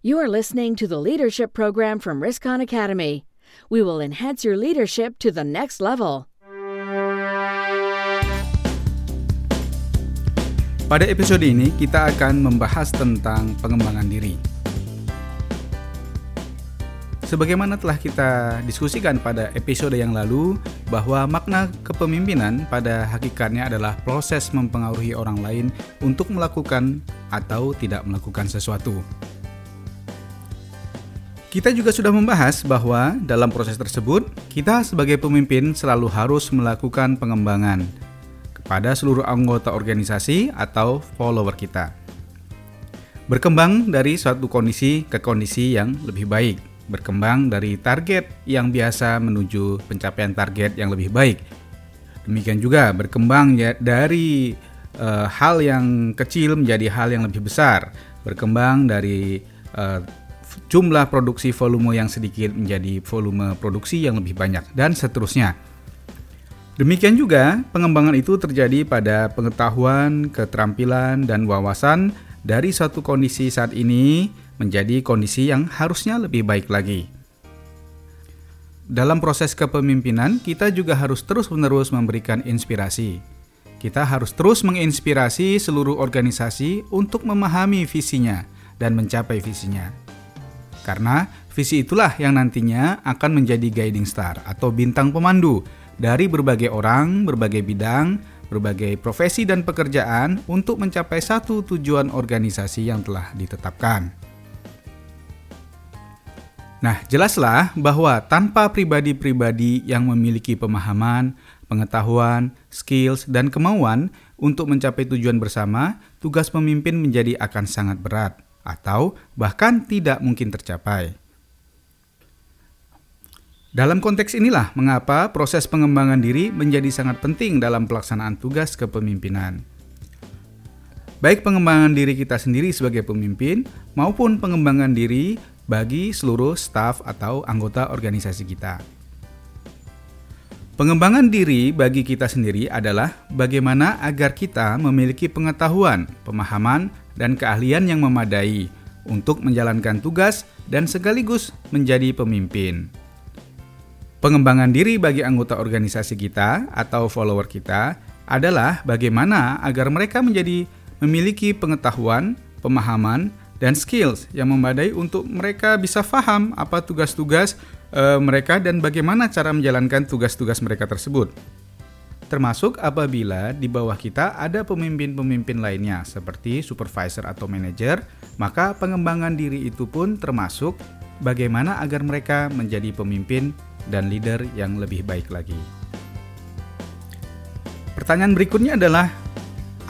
You are listening to the leadership program from Riskon Academy. We will enhance your leadership to the next level. Pada episode ini, kita akan membahas tentang pengembangan diri. Sebagaimana telah kita diskusikan pada episode yang lalu, bahwa makna kepemimpinan pada hakikatnya adalah proses mempengaruhi orang lain untuk melakukan atau tidak melakukan sesuatu. Kita juga sudah membahas bahwa dalam proses tersebut, kita sebagai pemimpin selalu harus melakukan pengembangan kepada seluruh anggota organisasi atau follower kita. Berkembang dari suatu kondisi ke kondisi yang lebih baik, berkembang dari target yang biasa menuju pencapaian target yang lebih baik. Demikian juga berkembang ya dari uh, hal yang kecil menjadi hal yang lebih besar, berkembang dari uh, jumlah produksi volume yang sedikit menjadi volume produksi yang lebih banyak, dan seterusnya. Demikian juga, pengembangan itu terjadi pada pengetahuan, keterampilan, dan wawasan dari suatu kondisi saat ini menjadi kondisi yang harusnya lebih baik lagi. Dalam proses kepemimpinan, kita juga harus terus-menerus memberikan inspirasi. Kita harus terus menginspirasi seluruh organisasi untuk memahami visinya dan mencapai visinya. Karena visi itulah yang nantinya akan menjadi guiding star atau bintang pemandu dari berbagai orang, berbagai bidang, berbagai profesi dan pekerjaan untuk mencapai satu tujuan organisasi yang telah ditetapkan. Nah, jelaslah bahwa tanpa pribadi-pribadi yang memiliki pemahaman, pengetahuan, skills, dan kemauan untuk mencapai tujuan bersama, tugas pemimpin menjadi akan sangat berat atau bahkan tidak mungkin tercapai. Dalam konteks inilah mengapa proses pengembangan diri menjadi sangat penting dalam pelaksanaan tugas kepemimpinan. Baik pengembangan diri kita sendiri sebagai pemimpin maupun pengembangan diri bagi seluruh staf atau anggota organisasi kita. Pengembangan diri bagi kita sendiri adalah bagaimana agar kita memiliki pengetahuan, pemahaman, dan keahlian yang memadai untuk menjalankan tugas dan sekaligus menjadi pemimpin. Pengembangan diri bagi anggota organisasi kita atau follower kita adalah bagaimana agar mereka menjadi memiliki pengetahuan, pemahaman, dan skills yang memadai untuk mereka bisa paham apa tugas-tugas e, mereka dan bagaimana cara menjalankan tugas-tugas mereka tersebut. Termasuk apabila di bawah kita ada pemimpin-pemimpin lainnya seperti supervisor atau manajer, maka pengembangan diri itu pun termasuk bagaimana agar mereka menjadi pemimpin dan leader yang lebih baik lagi. Pertanyaan berikutnya adalah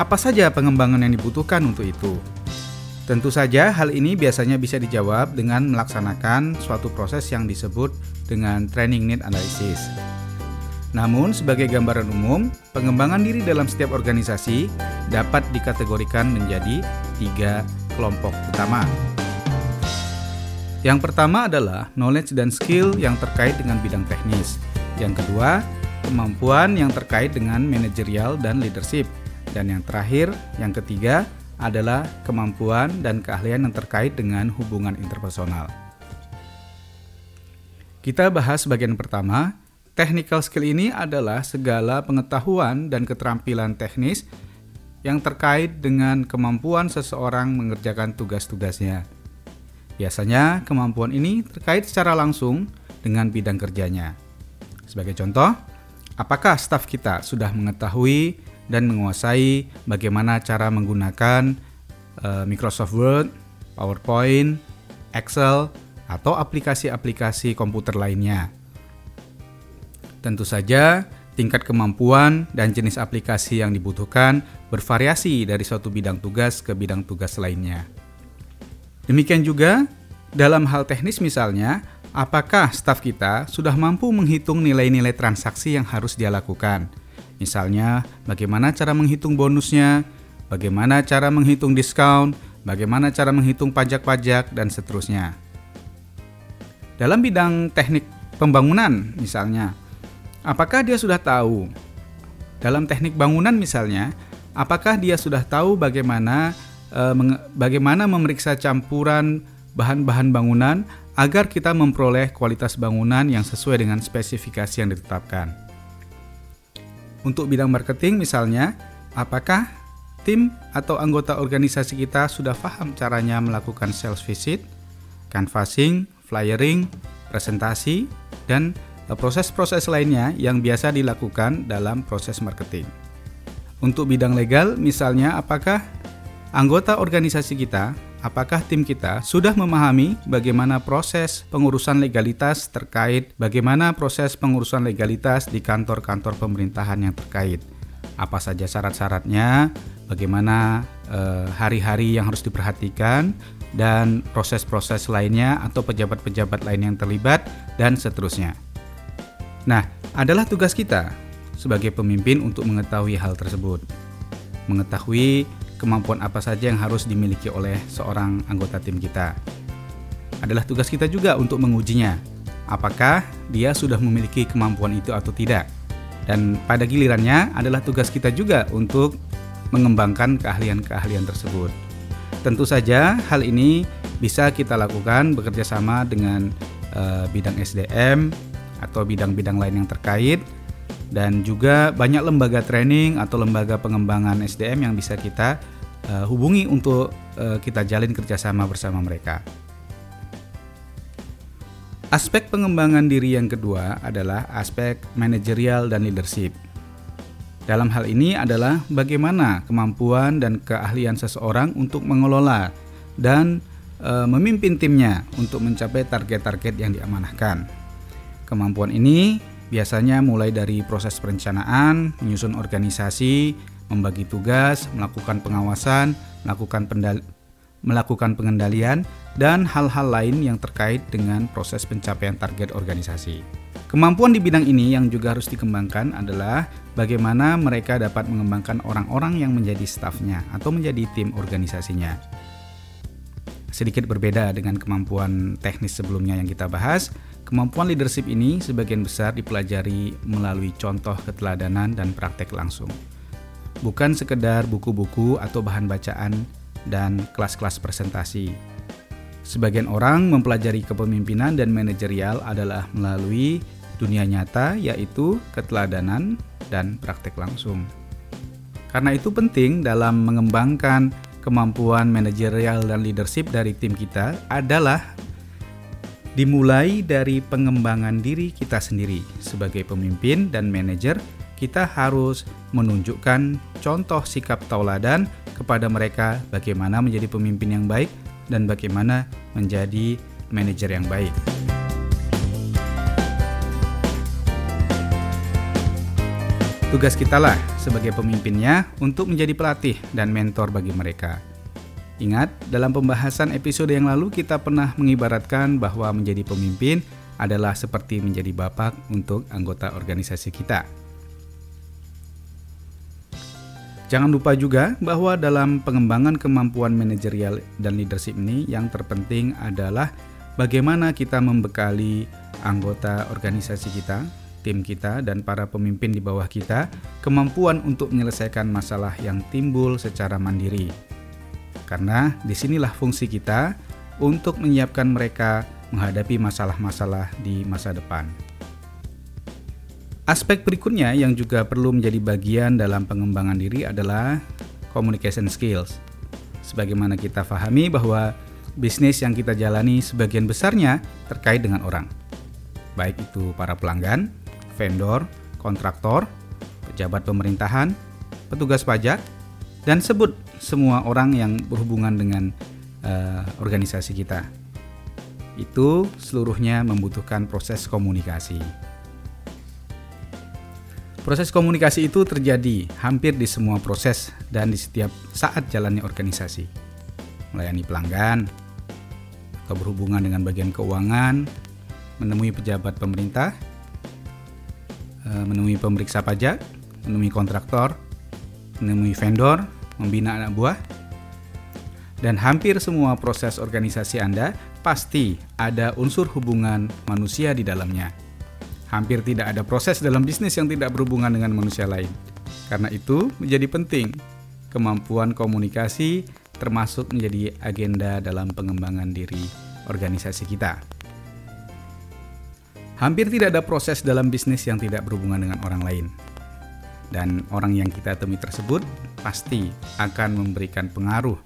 apa saja pengembangan yang dibutuhkan untuk itu? Tentu saja hal ini biasanya bisa dijawab dengan melaksanakan suatu proses yang disebut dengan training need analysis. Namun, sebagai gambaran umum, pengembangan diri dalam setiap organisasi dapat dikategorikan menjadi tiga kelompok utama. Yang pertama adalah knowledge dan skill yang terkait dengan bidang teknis. Yang kedua, kemampuan yang terkait dengan manajerial dan leadership. Dan yang terakhir, yang ketiga, adalah kemampuan dan keahlian yang terkait dengan hubungan interpersonal. Kita bahas bagian pertama. Technical skill ini adalah segala pengetahuan dan keterampilan teknis yang terkait dengan kemampuan seseorang mengerjakan tugas-tugasnya. Biasanya, kemampuan ini terkait secara langsung dengan bidang kerjanya. Sebagai contoh, apakah staf kita sudah mengetahui dan menguasai bagaimana cara menggunakan uh, Microsoft Word, PowerPoint, Excel, atau aplikasi-aplikasi komputer lainnya. Tentu saja, tingkat kemampuan dan jenis aplikasi yang dibutuhkan bervariasi dari suatu bidang tugas ke bidang tugas lainnya. Demikian juga dalam hal teknis misalnya, apakah staf kita sudah mampu menghitung nilai-nilai transaksi yang harus dia lakukan? Misalnya, bagaimana cara menghitung bonusnya, bagaimana cara menghitung diskon, bagaimana cara menghitung pajak-pajak, dan seterusnya. Dalam bidang teknik pembangunan, misalnya, apakah dia sudah tahu? Dalam teknik bangunan, misalnya, apakah dia sudah tahu bagaimana e, bagaimana memeriksa campuran bahan-bahan bangunan agar kita memperoleh kualitas bangunan yang sesuai dengan spesifikasi yang ditetapkan. Untuk bidang marketing misalnya, apakah tim atau anggota organisasi kita sudah paham caranya melakukan sales visit, canvassing, flyering, presentasi, dan proses-proses lainnya yang biasa dilakukan dalam proses marketing. Untuk bidang legal, misalnya apakah anggota organisasi kita apakah tim kita sudah memahami bagaimana proses pengurusan legalitas terkait bagaimana proses pengurusan legalitas di kantor-kantor pemerintahan yang terkait. Apa saja syarat-syaratnya, bagaimana eh, hari-hari eh, yang harus diperhatikan, dan proses-proses lainnya atau pejabat-pejabat lain yang terlibat, dan seterusnya. Nah, adalah tugas kita sebagai pemimpin untuk mengetahui hal tersebut. Mengetahui kemampuan apa saja yang harus dimiliki oleh seorang anggota tim kita. Adalah tugas kita juga untuk mengujinya, apakah dia sudah memiliki kemampuan itu atau tidak. Dan pada gilirannya adalah tugas kita juga untuk mengembangkan keahlian-keahlian tersebut. Tentu saja hal ini bisa kita lakukan bekerja sama dengan uh, bidang SDM atau bidang-bidang lain yang terkait dan juga banyak lembaga training atau lembaga pengembangan SDM yang bisa kita uh, hubungi untuk uh, kita jalin kerjasama bersama mereka. Aspek pengembangan diri yang kedua adalah aspek manajerial dan leadership. Dalam hal ini adalah bagaimana kemampuan dan keahlian seseorang untuk mengelola dan e, memimpin timnya untuk mencapai target-target yang diamanahkan. Kemampuan ini Biasanya mulai dari proses perencanaan, menyusun organisasi, membagi tugas, melakukan pengawasan, melakukan pendal melakukan pengendalian, dan hal-hal lain yang terkait dengan proses pencapaian target organisasi. Kemampuan di bidang ini yang juga harus dikembangkan adalah bagaimana mereka dapat mengembangkan orang-orang yang menjadi stafnya atau menjadi tim organisasinya. Sedikit berbeda dengan kemampuan teknis sebelumnya yang kita bahas, Kemampuan leadership ini sebagian besar dipelajari melalui contoh keteladanan dan praktek langsung. Bukan sekedar buku-buku atau bahan bacaan dan kelas-kelas presentasi. Sebagian orang mempelajari kepemimpinan dan manajerial adalah melalui dunia nyata yaitu keteladanan dan praktek langsung. Karena itu penting dalam mengembangkan kemampuan manajerial dan leadership dari tim kita adalah Dimulai dari pengembangan diri kita sendiri sebagai pemimpin dan manajer, kita harus menunjukkan contoh sikap tauladan kepada mereka bagaimana menjadi pemimpin yang baik dan bagaimana menjadi manajer yang baik. Tugas kita lah sebagai pemimpinnya untuk menjadi pelatih dan mentor bagi mereka. Ingat, dalam pembahasan episode yang lalu kita pernah mengibaratkan bahwa menjadi pemimpin adalah seperti menjadi bapak untuk anggota organisasi kita. Jangan lupa juga bahwa dalam pengembangan kemampuan manajerial dan leadership ini yang terpenting adalah bagaimana kita membekali anggota organisasi kita, tim kita, dan para pemimpin di bawah kita kemampuan untuk menyelesaikan masalah yang timbul secara mandiri karena di sinilah fungsi kita untuk menyiapkan mereka menghadapi masalah-masalah di masa depan. Aspek berikutnya yang juga perlu menjadi bagian dalam pengembangan diri adalah communication skills. Sebagaimana kita pahami bahwa bisnis yang kita jalani sebagian besarnya terkait dengan orang. Baik itu para pelanggan, vendor, kontraktor, pejabat pemerintahan, petugas pajak, dan sebut semua orang yang berhubungan dengan uh, organisasi kita. Itu seluruhnya membutuhkan proses komunikasi. Proses komunikasi itu terjadi hampir di semua proses dan di setiap saat jalannya organisasi. Melayani pelanggan, atau berhubungan dengan bagian keuangan, menemui pejabat pemerintah, eh, menemui pemeriksa pajak, menemui kontraktor, menemui vendor, membina anak buah, dan hampir semua proses organisasi Anda pasti ada unsur hubungan manusia di dalamnya. Hampir tidak ada proses dalam bisnis yang tidak berhubungan dengan manusia lain. Karena itu menjadi penting kemampuan komunikasi termasuk menjadi agenda dalam pengembangan diri organisasi kita. Hampir tidak ada proses dalam bisnis yang tidak berhubungan dengan orang lain. Dan orang yang kita temui tersebut pasti akan memberikan pengaruh,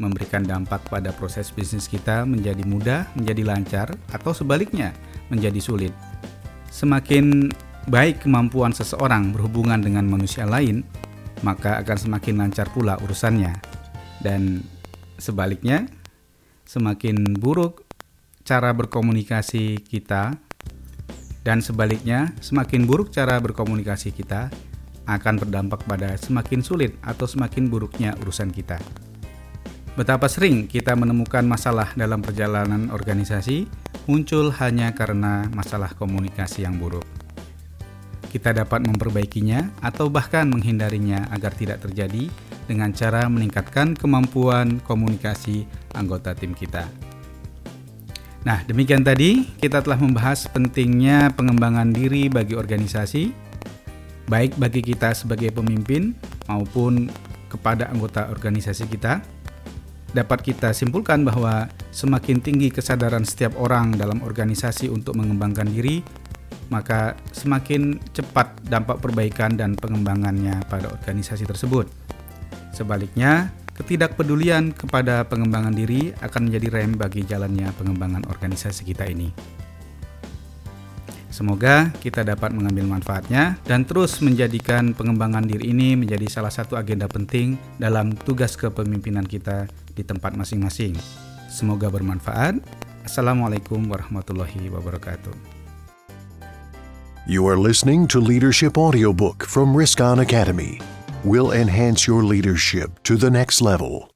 memberikan dampak pada proses bisnis kita menjadi mudah, menjadi lancar, atau sebaliknya menjadi sulit. Semakin baik kemampuan seseorang berhubungan dengan manusia lain, maka akan semakin lancar pula urusannya. Dan sebaliknya, semakin buruk cara berkomunikasi kita dan sebaliknya, semakin buruk cara berkomunikasi kita akan berdampak pada semakin sulit atau semakin buruknya urusan kita. Betapa sering kita menemukan masalah dalam perjalanan organisasi muncul hanya karena masalah komunikasi yang buruk. Kita dapat memperbaikinya atau bahkan menghindarinya agar tidak terjadi dengan cara meningkatkan kemampuan komunikasi anggota tim kita. Nah, demikian tadi kita telah membahas pentingnya pengembangan diri bagi organisasi, baik bagi kita sebagai pemimpin maupun kepada anggota organisasi kita. Dapat kita simpulkan bahwa semakin tinggi kesadaran setiap orang dalam organisasi untuk mengembangkan diri, maka semakin cepat dampak perbaikan dan pengembangannya pada organisasi tersebut. Sebaliknya, Ketidakpedulian kepada pengembangan diri akan menjadi rem bagi jalannya pengembangan organisasi kita ini. Semoga kita dapat mengambil manfaatnya dan terus menjadikan pengembangan diri ini menjadi salah satu agenda penting dalam tugas kepemimpinan kita di tempat masing-masing. Semoga bermanfaat. Assalamualaikum warahmatullahi wabarakatuh. You are listening to Leadership Audiobook from Risk On Academy. Will enhance your leadership to the next level.